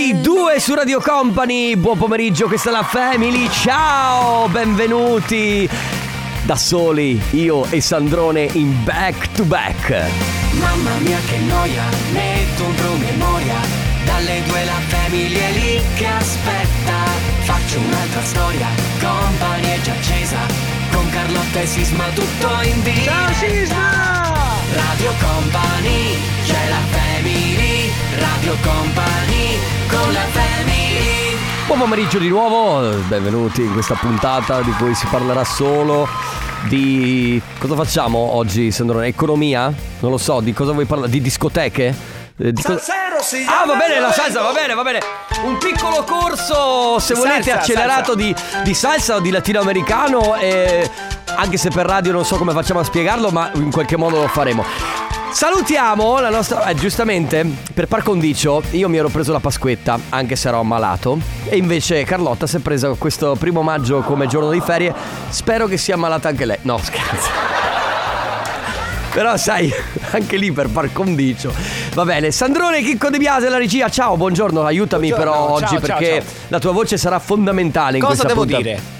Venerdì 2 su Radio Company. Buon pomeriggio, questa è la Family. Ciao, benvenuti. Da soli, io e Sandrone in back to back. Mamma mia che noia, metto un promemoria Dalle due la famiglia è lì che aspetta Faccio un'altra storia, company è già accesa Con Carlotta e Sisma tutto in diretta Ciao Sisma! Radio Company, c'è la family Radio Company, con la family Buon pomeriggio di nuovo, benvenuti in questa puntata di cui si parlerà solo di... Cosa facciamo oggi, Sandrone? Economia? Non lo so, di cosa vuoi parlare? Di discoteche? Eh, di co- Ah, va bene, la salsa, va bene, va bene. Un piccolo corso, se Di volete, salsa, accelerato Di, di salsa o di latinoamericano. E anche se per radio non so come facciamo a spiegarlo, ma in qualche modo lo faremo. Salutiamo la nostra. Eh, giustamente, per par condicio, io mi ero preso la Pasquetta, anche se ero ammalato. E invece Carlotta si è presa questo primo maggio come giorno di ferie. Spero che sia ammalata anche lei. No, scherzo. Però sai, anche lì per par condicio. Va bene, Sandrone Chicco De Biase la regia. Ciao, buongiorno, aiutami Buongiorno, però ciao, oggi ciao, perché ciao. la tua voce sarà fondamentale in Cosa questa devo puntata. dire?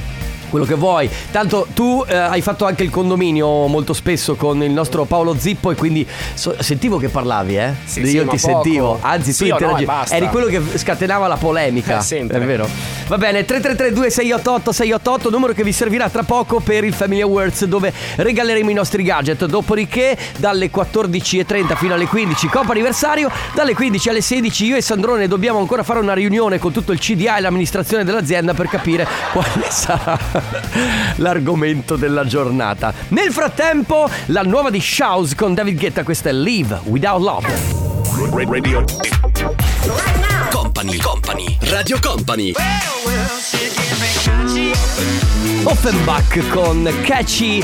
Quello che vuoi. Tanto tu eh, hai fatto anche il condominio molto spesso con il nostro Paolo Zippo e quindi so- sentivo che parlavi, eh? Sì, Io sì, ti sentivo. poco. Anzi, Sì tu no, interagi- basta. eri quello che scatenava la polemica. Eh, sempre. È vero. Va bene, 3332 688 688, numero che vi servirà tra poco per il Family Awards dove regaleremo i nostri gadget. Dopodiché dalle 14.30 fino alle 15 Coppa anniversario, dalle 15 alle 16 io e Sandrone dobbiamo ancora fare una riunione con tutto il CDA e l'amministrazione dell'azienda per capire quale sarà l'argomento della giornata. Nel frattempo, la nuova di Shouse con David Guetta, questa è Live Without Love. Company, Company, Radio Company. Offenbach con Catchy.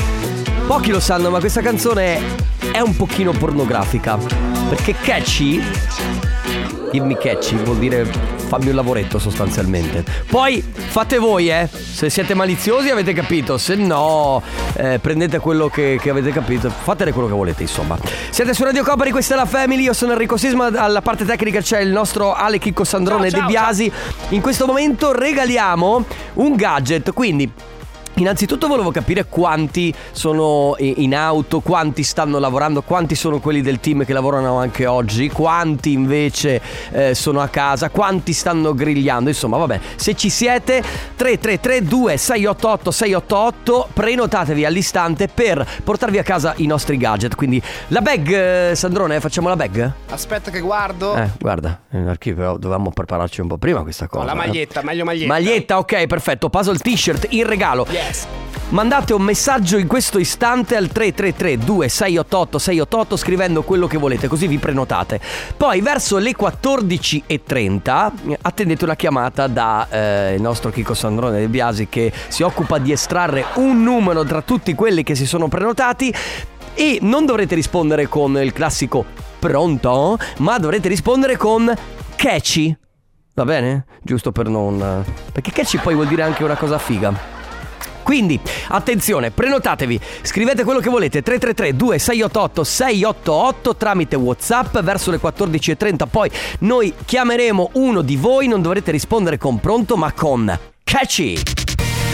Pochi lo sanno, ma questa canzone è un pochino pornografica. Perché Catchy, give me catchy, vuol dire fammi un lavoretto sostanzialmente. Poi fate voi, eh. Se siete maliziosi avete capito, se no eh, prendete quello che, che avete capito, fatene quello che volete, insomma. Siete su Radio Company, questa è la Family, io sono Enrico Sisma, alla parte tecnica c'è il nostro Ale Chicco Sandrone Ciao, De ciao, Biasi. In questo momento regaliamo un gadget, quindi Innanzitutto volevo capire quanti sono in auto, quanti stanno lavorando, quanti sono quelli del team che lavorano anche oggi, quanti invece eh, sono a casa, quanti stanno grigliando, insomma vabbè, se ci siete 3332 688 688 prenotatevi all'istante per portarvi a casa i nostri gadget, quindi la bag, eh, Sandrone, facciamo la bag? Aspetta che guardo. Eh, guarda, in archivio dovevamo prepararci un po' prima questa cosa. La eh. maglietta, meglio maglietta. Maglietta, ok, perfetto. Puzzle t-shirt in regalo. Yes. Mandate un messaggio in questo istante al 333 2688 688 scrivendo quello che volete, così vi prenotate. Poi verso le 14.30 eh, attendete una chiamata da eh, il nostro Chico Sandrone De Biasi che si occupa di estrarre un numero tra tutti quelli che si sono prenotati e non dovrete rispondere con il classico pronto, ma dovrete rispondere con catchy. Va bene? Giusto per non... Perché catchy poi vuol dire anche una cosa figa. Quindi, attenzione, prenotatevi, scrivete quello che volete 333 2688 688 tramite Whatsapp verso le 14.30, poi noi chiameremo uno di voi, non dovrete rispondere con pronto ma con catchy.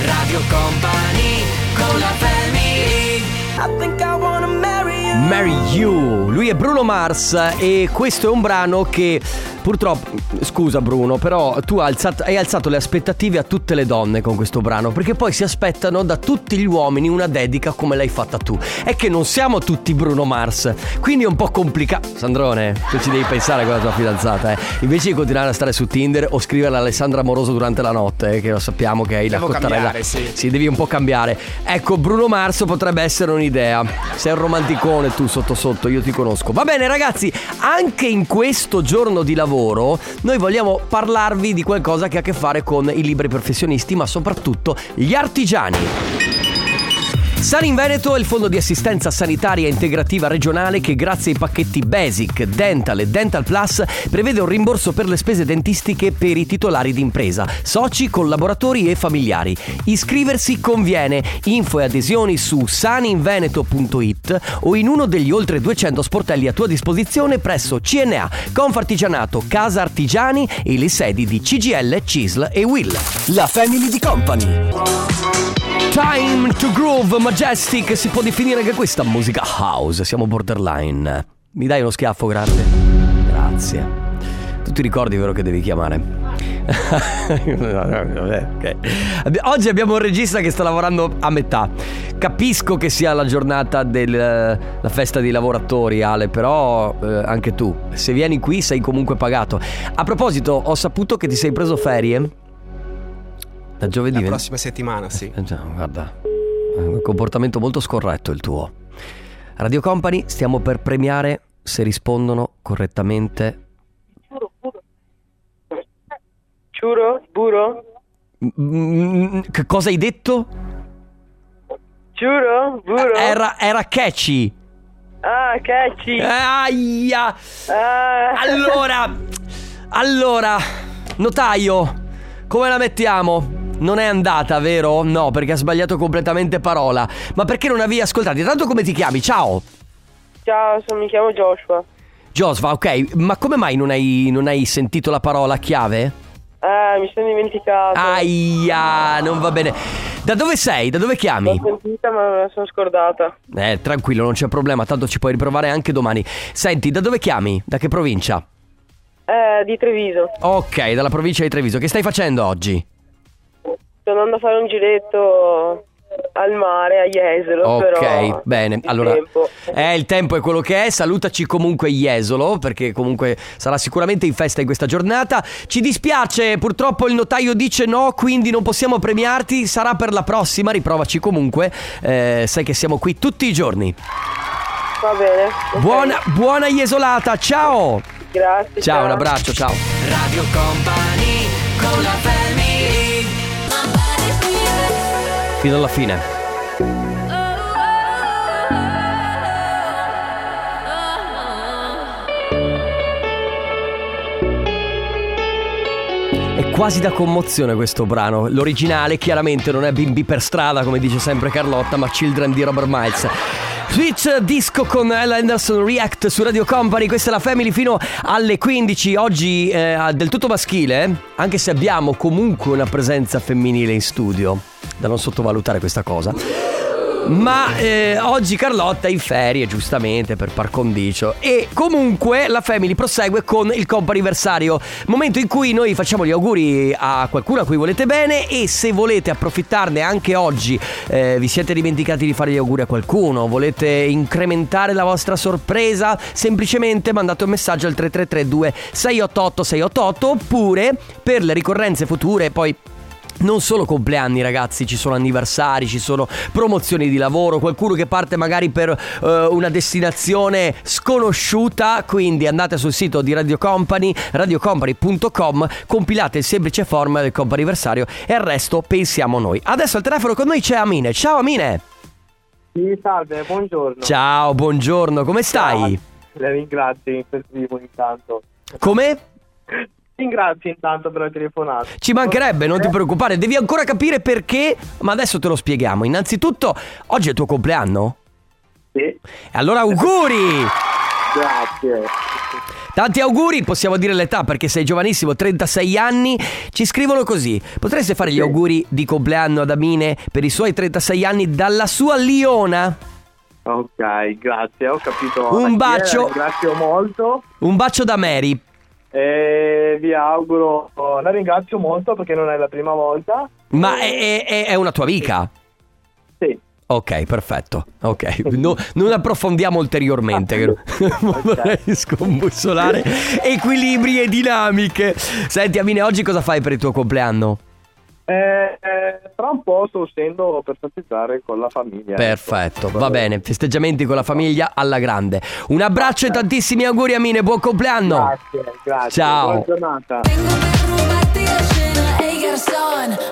Radio Company, con la family I think I wanna marry Marry You. Lui è Bruno Mars e questo è un brano che purtroppo, scusa Bruno, però tu hai alzato, hai alzato le aspettative a tutte le donne con questo brano, perché poi si aspettano da tutti gli uomini una dedica come l'hai fatta tu. È che non siamo tutti Bruno Mars, quindi è un po' complicato. Sandrone, tu ci devi pensare con la tua fidanzata, eh. Invece di continuare a stare su Tinder o scrivere a Alessandra Amoroso durante la notte, eh, che lo sappiamo che hai la Devo cottarella. cambiare, sì. Sì, devi un po' cambiare. Ecco, Bruno Mars potrebbe essere un'idea. Sei un romanticone tu sotto sotto, io ti conosco. Va bene, ragazzi, anche in questo giorno di lavoro noi vogliamo parlarvi di qualcosa che ha a che fare con i liberi professionisti, ma soprattutto gli artigiani. San in Veneto è il fondo di assistenza sanitaria integrativa regionale che grazie ai pacchetti Basic, Dental e Dental Plus prevede un rimborso per le spese dentistiche per i titolari d'impresa, soci, collaboratori e familiari. Iscriversi conviene. Info e adesioni su saninveneto.it o in uno degli oltre 200 sportelli a tua disposizione presso CNA, Confartigianato, Casa Artigiani e le sedi di CGL, CISL e Will. La Family di Company. Time to Groove Majestic si può definire anche questa musica house, siamo borderline. Mi dai uno schiaffo, grazie. Grazie. Tu ti ricordi vero che devi chiamare? Vabbè, ok. Abbi- Oggi abbiamo un regista che sta lavorando a metà. Capisco che sia la giornata della festa dei lavoratori, Ale, però eh, anche tu, se vieni qui sei comunque pagato. A proposito, ho saputo che ti sei preso ferie. Da giovedì. La prossima settimana, sì. eh già, guarda, è un comportamento molto scorretto il tuo. Radio Company, stiamo per premiare se rispondono correttamente. Giuro? Buro? Mm, Che cosa hai detto? Giuro? Buro? Era, era catchy. Ah, catchy. Eh, Aia. Ah. Allora, allora, notaio, come la mettiamo? Non è andata, vero? No, perché ha sbagliato completamente parola. Ma perché non avevi ascoltato? Intanto come ti chiami? Ciao. Ciao, sono- mi chiamo Joshua. Josva, ok, ma come mai non hai, non hai sentito la parola chiave? Ah, mi sono dimenticato. Aia, non va bene. Da dove sei? Da dove chiami? L'ho sentita ma me la sono scordata. Eh, tranquillo, non c'è problema, tanto ci puoi riprovare anche domani. Senti, da dove chiami? Da che provincia? Eh, di Treviso. Ok, dalla provincia di Treviso. Che stai facendo oggi? Sto andando a fare un giretto al mare, a Jesolo, Ok, però... bene. il Allora, tempo. eh, il tempo è quello che è. Salutaci comunque Jesolo, perché comunque sarà sicuramente in festa in questa giornata. Ci dispiace, purtroppo il notaio dice no, quindi non possiamo premiarti. Sarà per la prossima, riprovaci comunque. Eh, sai che siamo qui tutti i giorni. Va bene. ok. Buona, buona Jesolata, ciao! Grazie. Ciao, un abbraccio, ciao. Radio Company con la Fino alla fine. È quasi da commozione questo brano. L'originale chiaramente non è Bimbi per strada, come dice sempre Carlotta, ma Children di Robert Miles. Switch disco con Ella Anderson React su Radio Company, questa è la Family fino alle 15, oggi eh, del tutto maschile, anche se abbiamo comunque una presenza femminile in studio, da non sottovalutare questa cosa. Ma eh, oggi Carlotta è in ferie, giustamente, per par condicio. E comunque la Family prosegue con il comp'anniversario. Momento in cui noi facciamo gli auguri a qualcuno a cui volete bene. E se volete approfittarne anche oggi, eh, vi siete dimenticati di fare gli auguri a qualcuno, volete incrementare la vostra sorpresa, semplicemente mandate un messaggio al 3332 688 688 oppure per le ricorrenze future, poi non solo compleanni ragazzi, ci sono anniversari, ci sono promozioni di lavoro, qualcuno che parte magari per eh, una destinazione sconosciuta, quindi andate sul sito di Radio Company, radiocompany.com, compilate il semplice form del comp'anniversario e al resto pensiamo noi. Adesso al telefono con noi c'è Amine. Ciao Amine! Sì, salve, buongiorno. Ciao, buongiorno, come stai? Le ringrazio vivo intanto. Come? Ringrazio intanto per la telefonata. Ci mancherebbe, non ti preoccupare, devi ancora capire perché, ma adesso te lo spieghiamo. Innanzitutto, oggi è il tuo compleanno? Sì, allora auguri! grazie. Tanti auguri, possiamo dire l'età perché sei giovanissimo, 36 anni. Ci scrivono così: potreste fare gli auguri di compleanno ad Amine per i suoi 36 anni dalla sua Liona? Ok, grazie, ho capito. Un bacio. Ringrazio molto Un bacio da Mary. E vi auguro, la ringrazio molto perché non è la prima volta. Ma è, è- è una tua amica? Sì, Ok, perfetto. Ok, No- non approfondiamo ulteriormente. che vorrei scombussolare equilibri e dinamiche. Senti, Amine, oggi cosa fai per il tuo compleanno? Eh, eh, tra un po' sto uscendo per festeggiare con la famiglia. Perfetto, ecco. va bene. Festeggiamenti con la famiglia alla grande. Un abbraccio e tantissimi auguri, Amine. Buon compleanno. Grazie, grazie. Ciao. Buona giornata.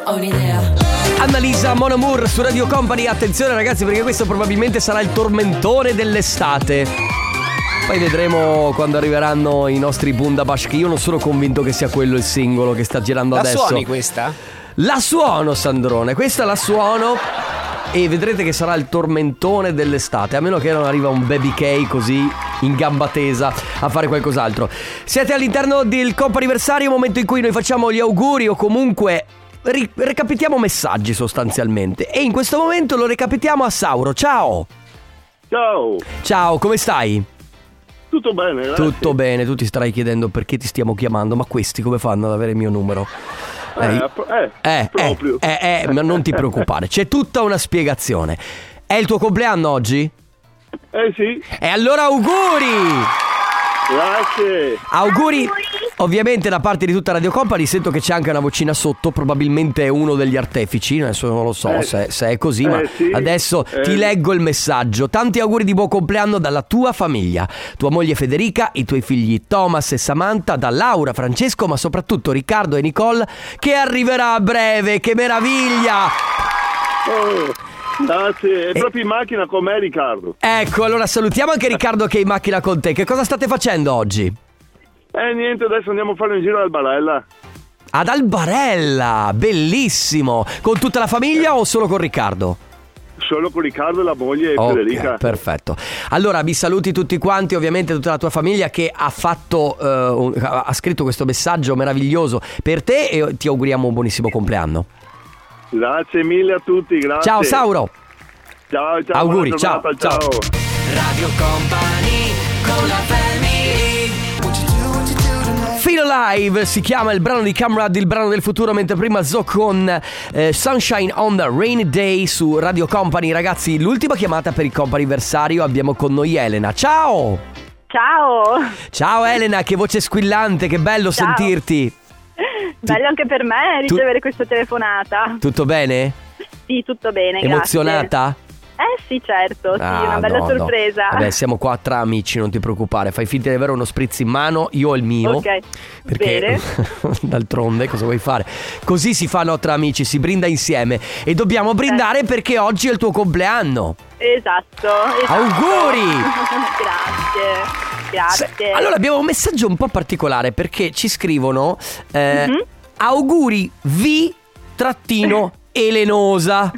La. Annalisa Mon Amour su Radio Company. Attenzione ragazzi perché questo probabilmente sarà il tormentone dell'estate. Poi vedremo quando arriveranno i nostri Bundabash che io non sono convinto che sia quello il singolo che sta girando La adesso. suoni questa? La suono Sandrone, questa la suono e vedrete che sarà il tormentone dell'estate, a meno che non arriva un baby K così in gamba tesa a fare qualcos'altro. Siete all'interno del Coppa Anniversario, momento in cui noi facciamo gli auguri o comunque ri- recapitiamo messaggi sostanzialmente. E in questo momento lo recapitiamo a Sauro. Ciao! Ciao, Ciao, come stai? tutto bene? grazie. Tutto bene, tu ti starai chiedendo perché ti stiamo chiamando, ma questi come fanno ad avere il mio numero? Eh, eh, Eh, proprio. eh, eh, eh, ma non ti preoccupare, c'è tutta una spiegazione. È il tuo compleanno oggi? Eh sì, E allora auguri! Grazie. Auguri! Ovviamente da parte di tutta Radio Company sento che c'è anche una vocina sotto, probabilmente è uno degli artefici, adesso non lo so Eh, se, se è così, eh, ma sì, adesso eh. ti leggo il messaggio. Tanti auguri di buon compleanno dalla tua famiglia, tua moglie Federica, i tuoi figli Thomas e Samantha, da Laura, Francesco, ma soprattutto Riccardo e Nicole che arriverà a breve, che meraviglia! Oh, grazie, Eh. è proprio in macchina con me Riccardo. Ecco, allora salutiamo anche Riccardo che è in macchina con te. Che cosa state facendo oggi? Eh niente, adesso andiamo a fare un giro al Barella. Ad Albarella, bellissimo! Con tutta la famiglia o solo con Riccardo? Solo con Riccardo e la moglie e Ok, Federica. perfetto. Allora, vi saluti tutti quanti, ovviamente tutta la tua famiglia che ha fatto, eh, ha scritto questo messaggio meraviglioso per te e ti auguriamo un buonissimo compleanno. Grazie mille a tutti, grazie. Ciao Sauro! Ciao, ciao. Auguri, ciao, ciao. ciao. Radio Company con la Feel Alive si chiama il brano di Camrad, il brano del futuro, mentre prima Zo con eh, Sunshine on the Rainy Day su Radio Company. Ragazzi, l'ultima chiamata per il comp'anniversario abbiamo con noi Elena. Ciao! Ciao, Ciao Elena, che voce squillante, che bello Ciao. sentirti. bello anche per me tu- ricevere questa telefonata. Tutto bene? Sì, tutto bene, grazie. Emozionata? Eh sì, certo, sì, Ah, una bella no, no. sorpresa. Vabbè, siamo qua tra amici, non ti preoccupare. Fai finta di avere uno spritz in mano, io ho il mio. Ok, Perché d'altronde cosa vuoi fare? Così si fanno tra amici, si brinda insieme. E dobbiamo brindare perché oggi è il tuo compleanno. Esatto, esatto. Auguri! grazie, Se- grazie. Allora abbiamo un messaggio un po' particolare perché ci scrivono eh, Mhm. auguri vi trattino Elenosa.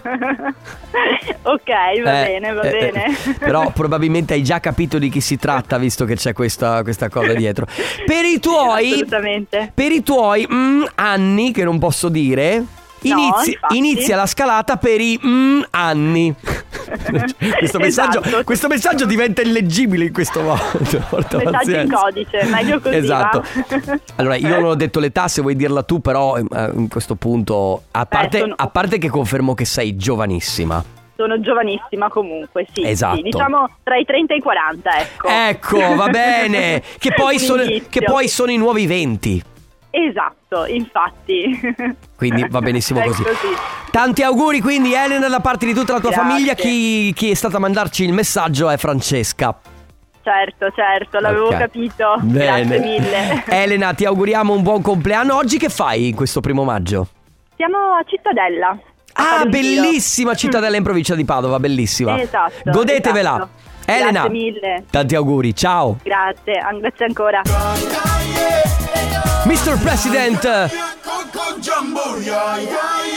ok, va Eh, bene, va eh, eh, bene. però probabilmente hai già capito di chi si tratta visto che c'è questa, questa cosa dietro. Per i tuoi per i tuoi mm, anni che non posso dire inizi- infatti. inizia la scalata per i mm, anni. questo, messaggio, Esatto. questo messaggio diventa illeggibile in questo modo. Messaggio in pazienza. codice, meglio così, Esatto. Allora, io non ho detto l'età, se vuoi dirla tu, però eh, in questo punto, a parte, sono- a parte che confermo che sei giovanissima. Sono giovanissima comunque, sì. Esatto. sì, diciamo tra i 30 e i 40, ecco. Ecco, va bene. Che poi, sono, che poi sono i nuovi 20. Esatto, infatti. Quindi va benissimo così. così. Tanti auguri quindi Elena da parte di tutta la tua Grazie. famiglia. Chi, chi è stata a mandarci il messaggio è Francesca. Certo, certo, l'avevo Ok. capito. Bene. Grazie mille. Elena, ti auguriamo un buon compleanno. Oggi che fai in questo primo maggio? Siamo a Cittadella. a Ah, bellissima cittadella in provincia di Padova, bellissima. Esatto. Godetevela. esatto. Elena, Grazie mille. tanti auguri, ciao. Grazie, grazie ancora. Mr. President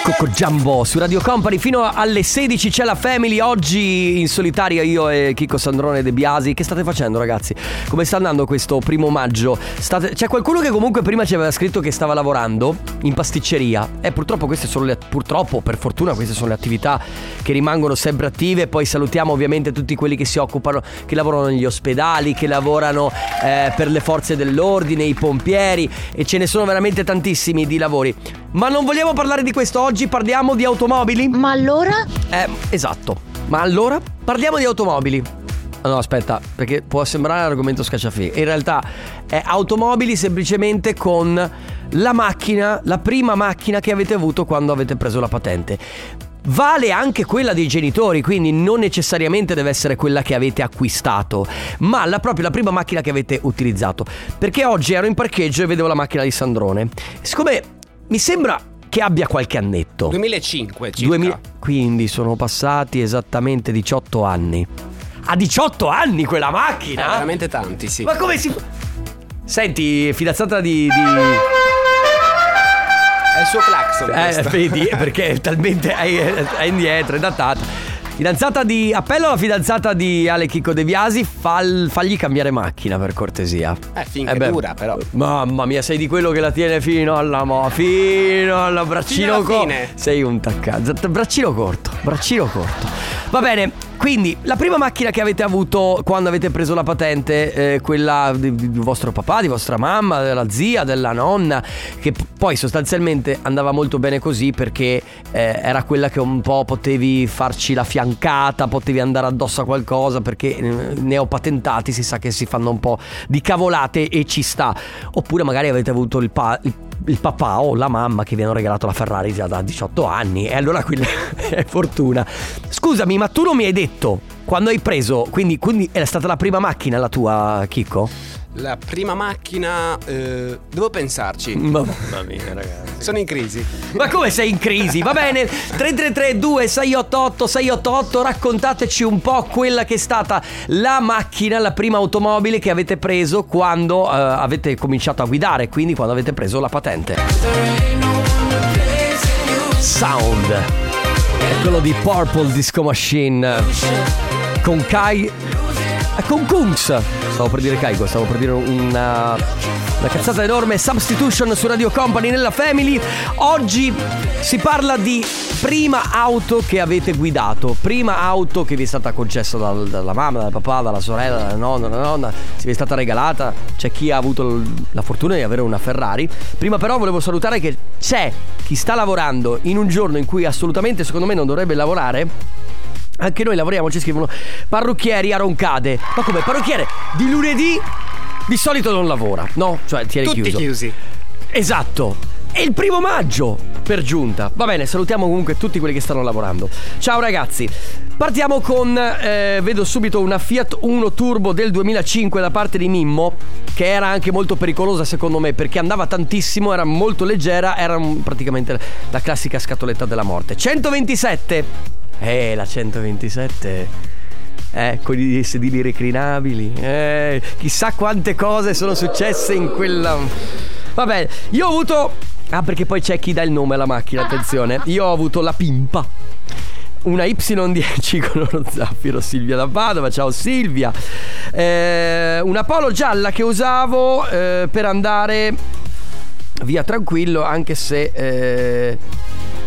Coco Jumbo su Radio Company fino alle 16 c'è la Family oggi in solitaria io e Chico Sandrone De Biasi che state facendo ragazzi? Come sta andando questo primo maggio? State- C'è qualcuno che comunque prima ci aveva scritto che stava lavorando in pasticceria e purtroppo queste sono le purtroppo per fortuna queste sono le attività che rimangono sempre attive poi salutiamo ovviamente tutti quelli che si occupano che lavorano negli ospedali che lavorano eh, per le forze dell'ordine i pompieri e ce ne sono veramente tantissimi di lavori ma non vogliamo parlare di questo oggi parliamo di automobili Ma allora? eh, esatto. Ma allora parliamo di automobili. Ah, No, aspetta, perché può sembrare un argomento scacciafighe. In realtà è automobili semplicemente con la macchina, la prima macchina che avete avuto quando avete preso la patente. Vale anche quella dei genitori, quindi non necessariamente deve essere quella che avete acquistato, ma la, proprio la prima macchina che avete utilizzato. Perché oggi ero in parcheggio e vedevo la macchina di Sandrone. Siccome mi sembra che abbia qualche annetto. 2005 circa. 2000 quindi sono passati esattamente 18 anni. A 18 anni quella Eh, macchina? veramente tanti, sì. Ma come si fa? Senti, fidanzata di. di... È il suo clacson Eh, vedi, perché è talmente è, è indietro, è datata. Fidanzata di. Appello alla fidanzata di Ale Chicco De Biasi, fal- fagli cambiare macchina per cortesia. Eh, finché beh, dura, però. Mamma mia, sei di quello che la tiene fino alla mo, fino alla braccino corto. Sei un taccato. Braccino corto, braccino corto. Va bene, quindi la prima macchina che avete avuto quando avete preso la patente, eh, quella di, di vostro papà, di vostra mamma, della zia, della nonna, che p- poi sostanzialmente andava molto bene così perché eh, era quella che un po' potevi farci la fiancata, potevi andare addosso a qualcosa perché eh, neopatentati si sa che si fanno un po' di cavolate e ci sta. Oppure magari avete avuto il, pa- il il papà o la mamma che vi hanno regalato la Ferrari già da 18 anni e allora quella è fortuna. Scusami, ma tu non mi hai detto quando hai preso, quindi, quindi è stata la prima macchina la tua, Chicco? La prima macchina. eh, devo pensarci. Mamma mia, ragazzi. Sono in crisi. Ma come sei in crisi? Va bene, 3332 688 688 raccontateci un po' quella che è stata la macchina, la prima automobile che avete preso quando eh, avete cominciato a guidare, quindi quando avete preso la patente. Sound. È quello di Purple Disco Machine con Kai eh, con Kungs. Stavo per dire Kaigo, stavo per dire una, una cazzata enorme. Substitution su Radio Company nella Family. Oggi si parla di prima auto che avete guidato. Prima auto che vi è stata concessa dal- dalla mamma, dal papà, dalla sorella, dalla nonna, dalla nonna. Se vi è stata regalata. C'è chi ha avuto la fortuna di avere una Ferrari. Prima però volevo salutare che c'è chi sta lavorando in un giorno in cui assolutamente secondo me non dovrebbe lavorare. Anche noi lavoriamo, ci scrivono parrucchieri a Roncade. Ma come parrucchiere di lunedì di solito non lavora, no? Cioè tiene Tutti chiuso. chiusi. Esatto. È il primo maggio per giunta. Va bene, salutiamo comunque tutti quelli che stanno lavorando. Ciao ragazzi. Partiamo con eh, vedo subito una Fiat Uno Turbo del 2005 da parte di Mimmo che era anche molto pericolosa secondo me perché andava tantissimo, era molto leggera, era praticamente la classica scatoletta della morte. 127. Eh, la 127. Eh, con i sedili reclinabili. Eh, chissà quante cose sono successe in quella. Vabbè, io ho avuto. Ah, perché poi c'è chi dà il nome alla macchina, attenzione. Io ho avuto la pimpa. Una Y10 con uno zaffiro Silvia da Padova, ciao Silvia. Eh, una polo gialla che usavo eh, per andare via tranquillo, anche se. eh,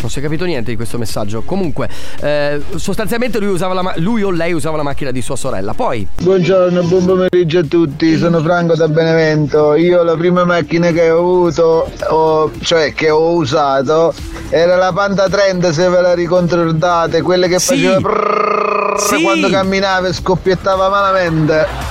non si è capito niente di questo messaggio. Comunque, eh, sostanzialmente lui, usava la ma- lui o lei usava la macchina di sua sorella. Poi, Buongiorno, buon pomeriggio a tutti, sono Franco da Benevento. Io la prima macchina che ho avuto, o- cioè che ho usato, era la Panda 30 se ve la ricordate, quella che Sì. faceva prrrr Sì. quando camminava e scoppiettava malamente.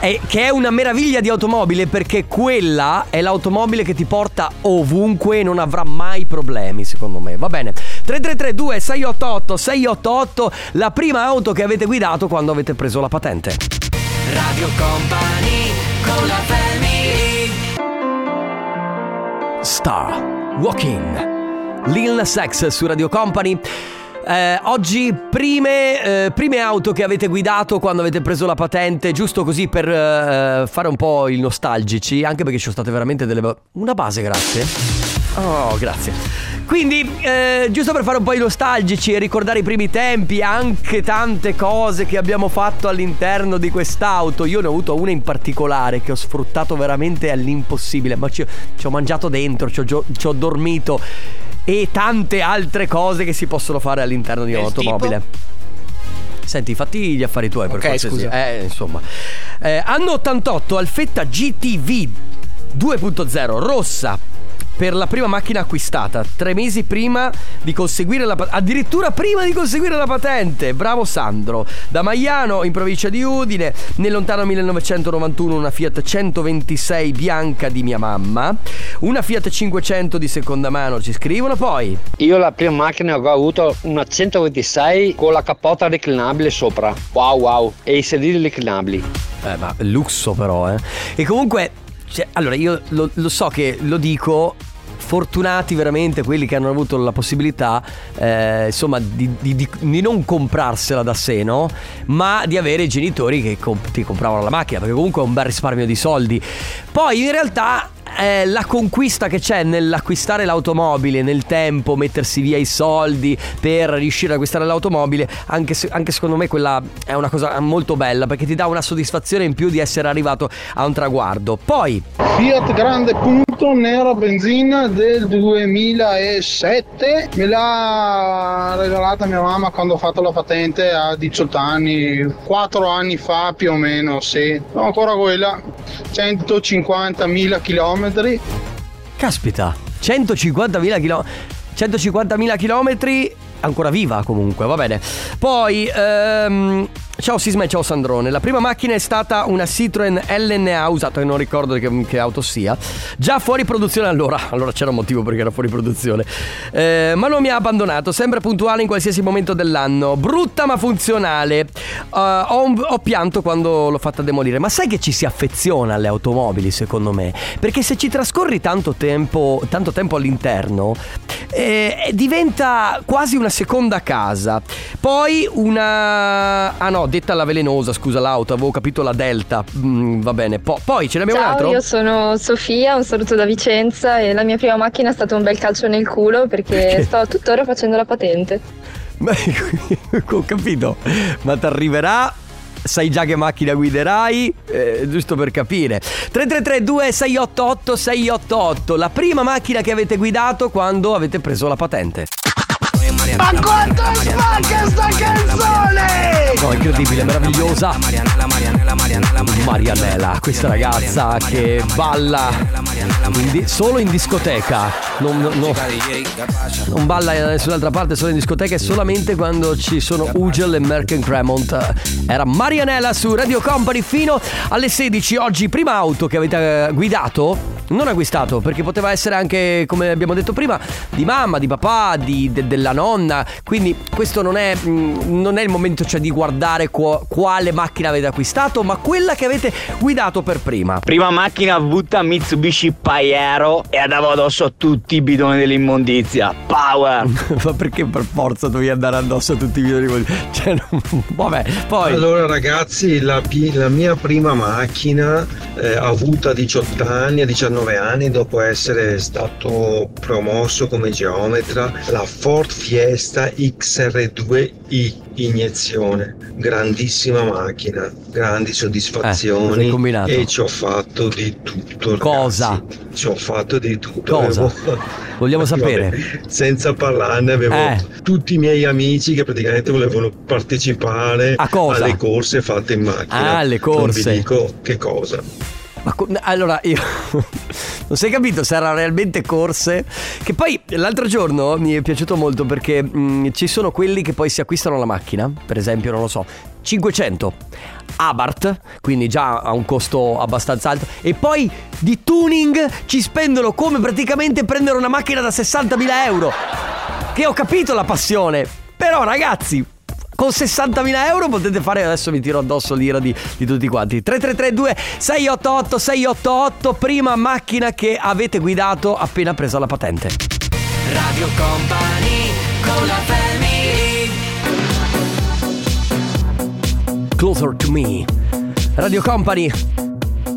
È, che è una meraviglia di automobile perché quella è l'automobile che ti porta ovunque e non avrà mai problemi, secondo me. Va bene. 3332 688 688 la prima auto che avete guidato quando avete preso la patente. Radio Company con la family Star Walking. Lil Nas X su Radio Company. Eh, oggi prime, eh, prime auto che avete guidato quando avete preso la patente, giusto così per eh, fare un po' il nostalgici, anche perché ci sono state veramente delle... Una base, grazie. Oh, grazie. Quindi, eh, giusto per fare un po' i nostalgici e ricordare i primi tempi, anche tante cose che abbiamo fatto all'interno di quest'auto. Io ne ho avuto una in particolare che ho sfruttato veramente all'impossibile, ma ci, ci ho mangiato dentro, ci ho, ci ho dormito e tante altre cose che si possono fare all'interno di un'automobile. Senti, fatti gli affari tuoi per Ok, cortesia. scusa. Eh, insomma. Eh, anno 88, Alfetta GTV 2.0, rossa. Per la prima macchina acquistata, tre mesi prima di conseguire la patente, addirittura prima di conseguire la patente. Bravo Sandro. Da Maiano, in provincia di Udine, nel lontano 1991, una Fiat 126 bianca di mia mamma, una Fiat 500 di seconda mano, ci scrivono. Poi, Io la prima macchina che ho avuto una 126 con la cappota reclinabile sopra. Wow wow. E i sedili reclinabili. Eh, ma lusso però, eh. E comunque, cioè, allora io lo, lo so che lo dico fortunati veramente quelli che hanno avuto la possibilità, eh, insomma, di, di- di- di non comprarsela da sé, no? Ma di avere genitori che comp- ti compravano la macchina, perché comunque è un bel risparmio di soldi. Poi in realtà eh, la conquista che c'è nell'acquistare l'automobile nel tempo, mettersi via i soldi per riuscire ad acquistare l'automobile, anche, se- anche secondo me quella è una cosa molto bella perché ti dà una soddisfazione in più di essere arrivato a un traguardo. Poi, Fiat Grande Punto nera benzina del 2007 me l'ha regalata mia mamma quando ho fatto la patente a 18 anni 4 anni fa più o meno sì. Ancora quella 150.000 km caspita, 150.000 km. 150.000 km ancora viva comunque, va bene. Poi, ehm, ciao Sisma e ciao Sandrone. La prima macchina è stata una Citroen LNA usata, che non ricordo che, che auto sia. Già fuori produzione allora. Allora c'era un motivo perché era fuori produzione. Eh, ma non mi ha abbandonato, sempre puntuale in qualsiasi momento dell'anno. Brutta ma funzionale. Eh, ho, un- ho pianto quando l'ho fatta demolire. Ma sai che ci si affeziona alle automobili, secondo me? Perché se ci trascorri tanto tempo, tanto tempo all'interno, eh, diventa quasi una seconda casa. Poi una. Ah no, detta la velenosa, scusa l'auto, avevo capito la Delta. Mm, va bene. Po- poi ce ne abbiamo un Ciao, altro? io sono Sofia, un saluto da Vicenza e la mia prima macchina è stato un bel calcio nel culo perché, Perché? sto tuttora facendo la patente. Beh, ho capito, ma ti arriverà. Sai già che macchina guiderai, eh, giusto per capire. 3332 688 688, la prima macchina che avete guidato quando avete preso la patente. Ma quanto è spacca sta canzone! No, incredibile, meravigliosa. Marianella, questa ragazza che balla in di- solo in discoteca. Non, non- non balla da nessun'altra parte, solo in discoteca e solamente quando ci sono Ugel e Merken Cremont. Era Marianella su Radio Company fino alle 16. Oggi, prima auto che avete eh, guidato. Non acquistato, perché poteva essere anche, come abbiamo detto prima, di mamma, di papà, di- de- della nonna. Quindi questo non è, mm, non è il momento cioè, di guardare qua- quale macchina avete acquistato, ma quella che avete guidato per prima. Prima macchina avuta Mitsubishi Pajero e andavo addosso a tutti i bidoni dell'immondizia. Power! Ma perché per forza dovevi andare addosso a tutti i video di Cioè, non- vabbè, poi. Allora ragazzi, la, pi- la mia prima macchina eh, avuta a 18 anni, a 19 anni, dopo essere stato promosso come geometra, la Ford Fiesta XR2i iniezione. Grandissima macchina, grandi Eh, soddisfazioni combinato? e ci ho fatto di tutto. Cosa? ragazzi. Ci ho fatto di tutto. Cosa? Avevo- Vogliamo sapere. Vabbè, senza parlarne avevo Eh. tutti i miei amici che praticamente volevano partecipare A cosa? alle corse fatte in macchina. Ah, alle corse. Non vi dico che cosa. Ma co- allora io non sei capito se era realmente corse. Che poi l'altro giorno mi è piaciuto molto perché mh, ci sono quelli che poi si acquistano la macchina, per esempio, non lo so, 500 Abarth, quindi già a un costo abbastanza alto, e poi di tuning ci spendono come praticamente prendere una macchina da 60.000 euro. Che ho capito la passione, però ragazzi. Con 60.000 euro potete fare, adesso mi tiro addosso l'ira di, di tutti quanti. 3332 688 688, prima macchina che avete guidato appena presa la patente. Radio Company con la family Closer to me. Radio Company.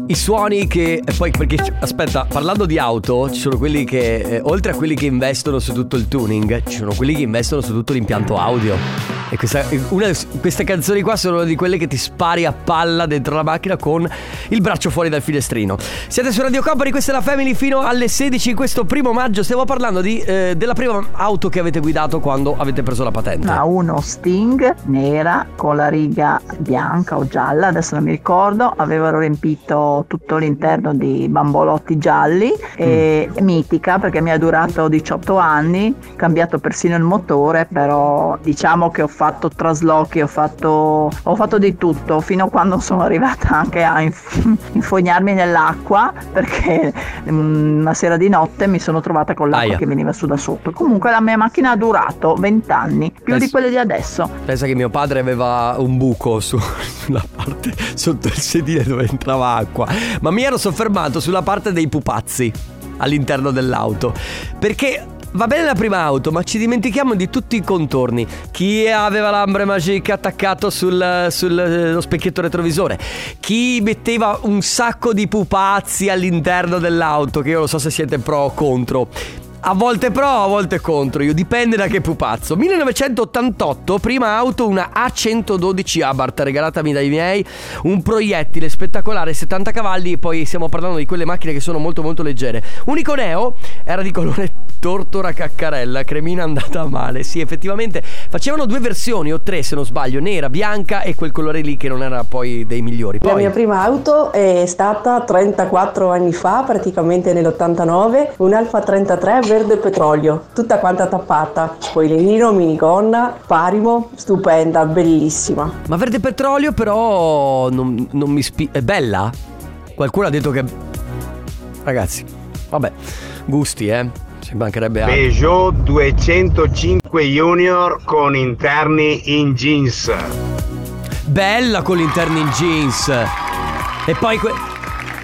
I suoni che. Poi perché. Aspetta, parlando di auto, ci sono quelli che. eh, oltre a quelli che investono su tutto il tuning, ci sono quelli che investono su tutto l'impianto audio. E questa, una, queste canzoni qua sono di quelle che ti spari a palla dentro la macchina con il braccio fuori dal finestrino. Siete su Radio Company, questa è la Family fino alle 16 questo primo maggio. Stiamo parlando di, eh, della prima auto che avete guidato quando avete preso la patente. Ma uno Sting nera con la riga bianca o gialla, adesso non mi ricordo, avevano riempito tutto l'interno di bambolotti gialli e mitica perché mi ha durato 18 anni, cambiato persino il motore, però diciamo che ho fatto traslochi, ho fatto, ho fatto di tutto, fino a quando sono arrivata anche a inf- infognarmi nell'acqua perché mm, una sera di notte mi sono trovata con l'acqua Aia. che veniva su da sotto. Comunque la mia macchina ha durato 20 anni, più Adesso- di quelle di adesso. Pensa che mio padre aveva un buco su- sulla parte sotto il sedile dove entrava acqua. Ma mi ero soffermato sulla parte dei pupazzi. all'interno dell'auto. Perché Va bene la prima auto, ma ci dimentichiamo di tutti i contorni. Chi aveva l'ambre magique attaccato sullo sul, eh, specchietto retrovisore? Chi metteva un sacco di pupazzi all'interno dell'auto? Che io non so se siete pro o contro. A volte pro, a volte contro, io dipende da che pupazzo. 1988, prima auto, una A112 Abarth regalatami dai miei, un proiettile spettacolare, 70 cavalli e poi stiamo parlando di quelle macchine che sono molto molto leggere. Unico neo era di colore tortora caccarella, cremina andata male. Sì, effettivamente facevano due versioni o tre se non sbaglio, nera, bianca e quel colore lì che non era poi dei migliori. La Poi mia prima auto è stata 34 anni fa, praticamente nell'89, un Alfa 33 verde petrolio, tutta quanta tappata, spoilerino, minigonna, parimo, stupenda, bellissima. Ma verde petrolio però non, non mi spi... È bella? Qualcuno ha detto che... Ragazzi, vabbè, gusti eh. Ci mancherebbe altro. Peugeot 205 Junior con interni in jeans. Bella con l'interno in jeans. E poi que-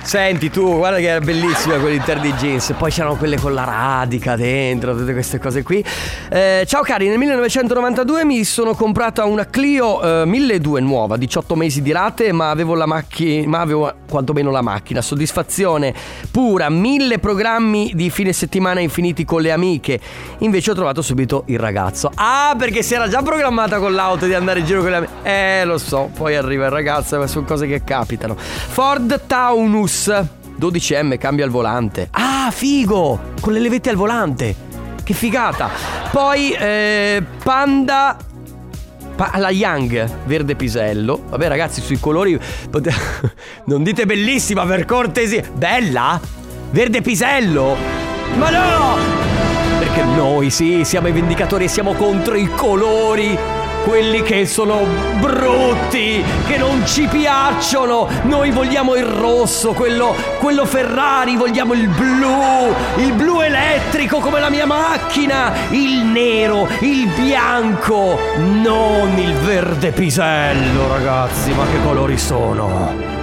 Senti tu, guarda che era bellissima quell'interno di jeans. Poi c'erano quelle con la radica dentro, tutte queste cose qui. Eh, ciao cari, nel 1992 mi sono comprata una Clio eh, 1200 nuova, 18 mesi di rate, ma avevo la macchina, ma avevo quantomeno la macchina. Soddisfazione pura, mille programmi di fine settimana infiniti con le amiche. Invece ho trovato subito il ragazzo. Ah, perché si era già programmata con l'auto di andare in giro con le amiche. Eh, lo so, poi arriva il ragazzo, ma sono cose che capitano. Ford Taunus 12M cambia il volante. Ah, figo! Con le levette al volante. Che figata. Poi eh, Panda Pa- la Young verde pisello. Vabbè, ragazzi, sui colori non dite bellissima per cortesia. Bella? Verde pisello? Ma no! Perché noi sì, siamo i vendicatori e siamo contro i colori quelli che sono brutti, che non ci piacciono. Noi vogliamo il rosso, quello, quello Ferrari, vogliamo il blu, il blu elettrico come la mia macchina, il nero, il bianco, non il verde pisello, ragazzi, ma che colori sono?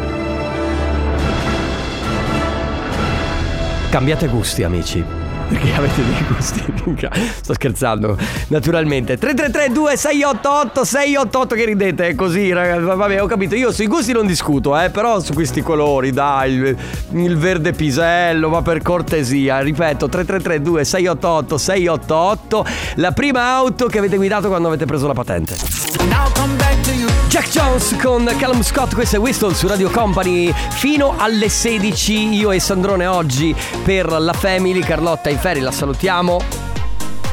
Cambiate gusti, amici. Perché avete dei gusti. Sto scherzando, naturalmente. 3332 688 688 che ridete, così, ragazzi. Vabbè, ho capito. Io sui gusti non discuto, eh. Però su questi colori, dai, il, il verde pisello, ma per cortesia. Ripeto, 3332 688 688 la prima auto che avete guidato quando avete preso la patente. Jack Jones con Callum Scott, questo è Whistle su Radio Company fino alle 16. Io e Sandrone oggi per la Family, Carlotta in ferie, la salutiamo.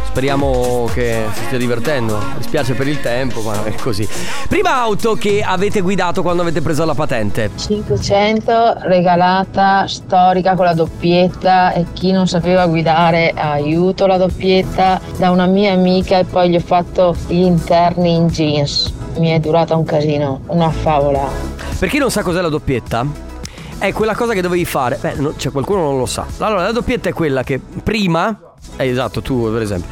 Speriamo che si stia divertendo. Mi spiace per il tempo, ma è così. Prima auto che avete guidato quando avete preso la patente. 500 regalata storica con la doppietta e chi non sapeva guidare aiuto la doppietta da una mia amica e poi gli ho fatto gli interni in jeans. Mi è durata un casino, una favola. Per chi non sa cos'è la doppietta, è quella cosa che dovevi fare. Beh, no, c'è qualcuno non lo sa. Allora, la doppietta è quella che prima. Eh, esatto, tu per esempio.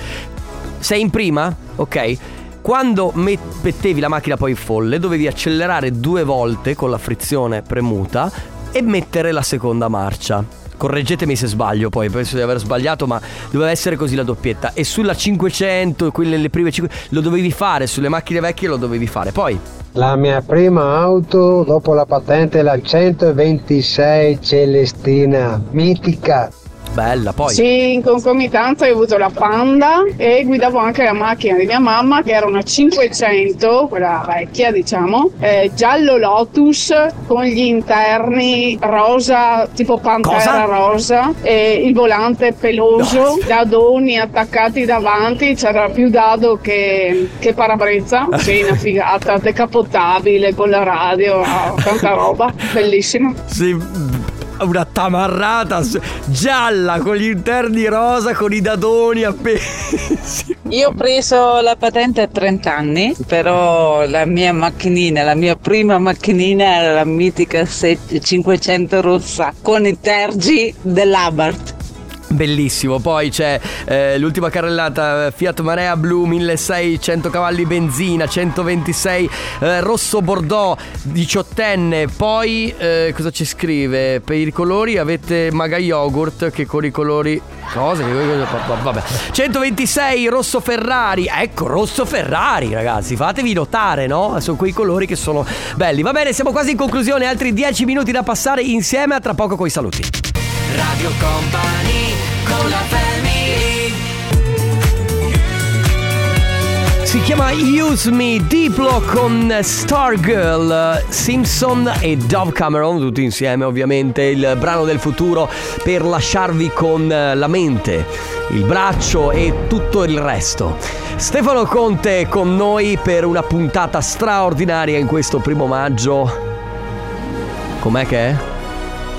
Sei in prima? Ok. Quando met- mettevi la macchina poi in folle, dovevi accelerare due volte con la frizione premuta e mettere la seconda marcia. Correggetemi se sbaglio, poi penso di aver sbagliato, ma doveva essere così la doppietta. E sulla 500, quelle le prime 5, lo dovevi fare, sulle macchine vecchie lo dovevi fare. Poi La mia prima auto dopo la patente la 126 Celestina, mitica. Bella, poi. Sì, in concomitanza ho avuto la Panda e guidavo anche la macchina di mia mamma che era una 500, quella vecchia diciamo, eh, giallo Lotus con gli interni rosa, tipo pantera Cosa? rosa e il volante peloso, dadoni attaccati davanti, c'era più dado che, che parabrezza, sì, una figata, decapotabile con la radio, tanta roba, bellissima. Sì, una tamarrata gialla con gli interni rosa, con i dadoni appesi. Io ho preso la patente a 30 anni, però la mia macchinina, la mia prima macchinina era la mitica 7 500 rossa con i tergi dell'Abarth. Bellissimo, poi c'è eh, l'ultima carrellata Fiat Marea Blu 1600 cavalli benzina, 126 eh, rosso bordeaux, diciottenne, poi eh, cosa ci scrive? Per i colori avete Maga Yogurt che con i colori cosa? Vabbè. 126 rosso Ferrari, ecco rosso Ferrari ragazzi, fatevi notare no? Sono quei colori che sono belli. Va bene, siamo quasi in conclusione, altri 10 minuti da passare insieme, a tra poco coi saluti. Radio Company con la Si chiama Use Me Diplo con Stargirl, Simpson e Dove Cameron, tutti insieme ovviamente, il brano del futuro per lasciarvi con la mente, il braccio e tutto il resto. Stefano Conte con noi per una puntata straordinaria in questo primo maggio. Com'è che è?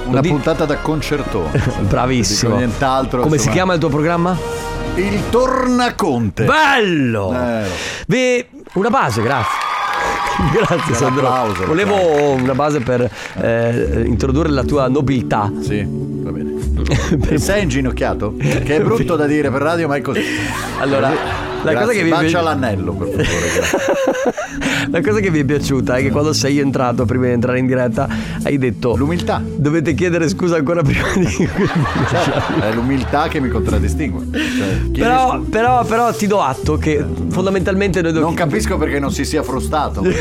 Una puntata da concertone. Bravissimo. Nient'altro. Come si insomma. chiama il tuo programma? Il Tornaconte. Bello! Eh, Beh, una base, grazie. Grazie Sandro. applauso, Volevo una base per eh, introdurre la tua nobiltà. Sì, va bene. Sei inginocchiato? Che è brutto da dire per radio, ma è così. Allora. la cosa che mi bacia l'anello, per favore. La cosa che mi è piaciuta è che quando sei entrato prima di entrare in diretta hai detto L'umiltà. Dovete chiedere scusa ancora prima di Certo, è l'umiltà che mi contraddistingue. Cioè, però, però, però ti do atto che fondamentalmente noi Non dobbiamo capisco perché non si sia frustato.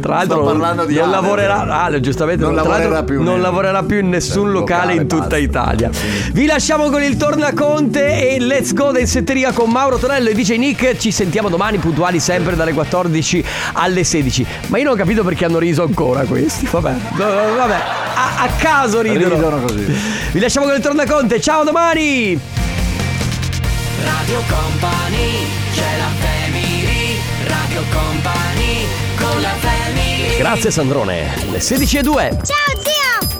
Tra l'altro Sto parlando di non Ale, lavorerà. Ale, giustamente Non l'altro lavorerà più non lavorerà più in nessun locale, in tutta Italia. Vi lasciamo con il Tornaconte e Let's Go da Insetteria con Mauro Tonello e DJ Nick. Ci sentiamo domani puntuali sempre dalle 14 alle 16. Ma io non ho capito perché hanno riso ancora questi. Vabbè, vabbè, a, a caso ridono. Ridono così. Vi lasciamo con il Tornaconte. Ciao domani! Radio Company c'è la family Radio Company con la family Grazie Sandrone. Le 16 e 2. Ciao zio!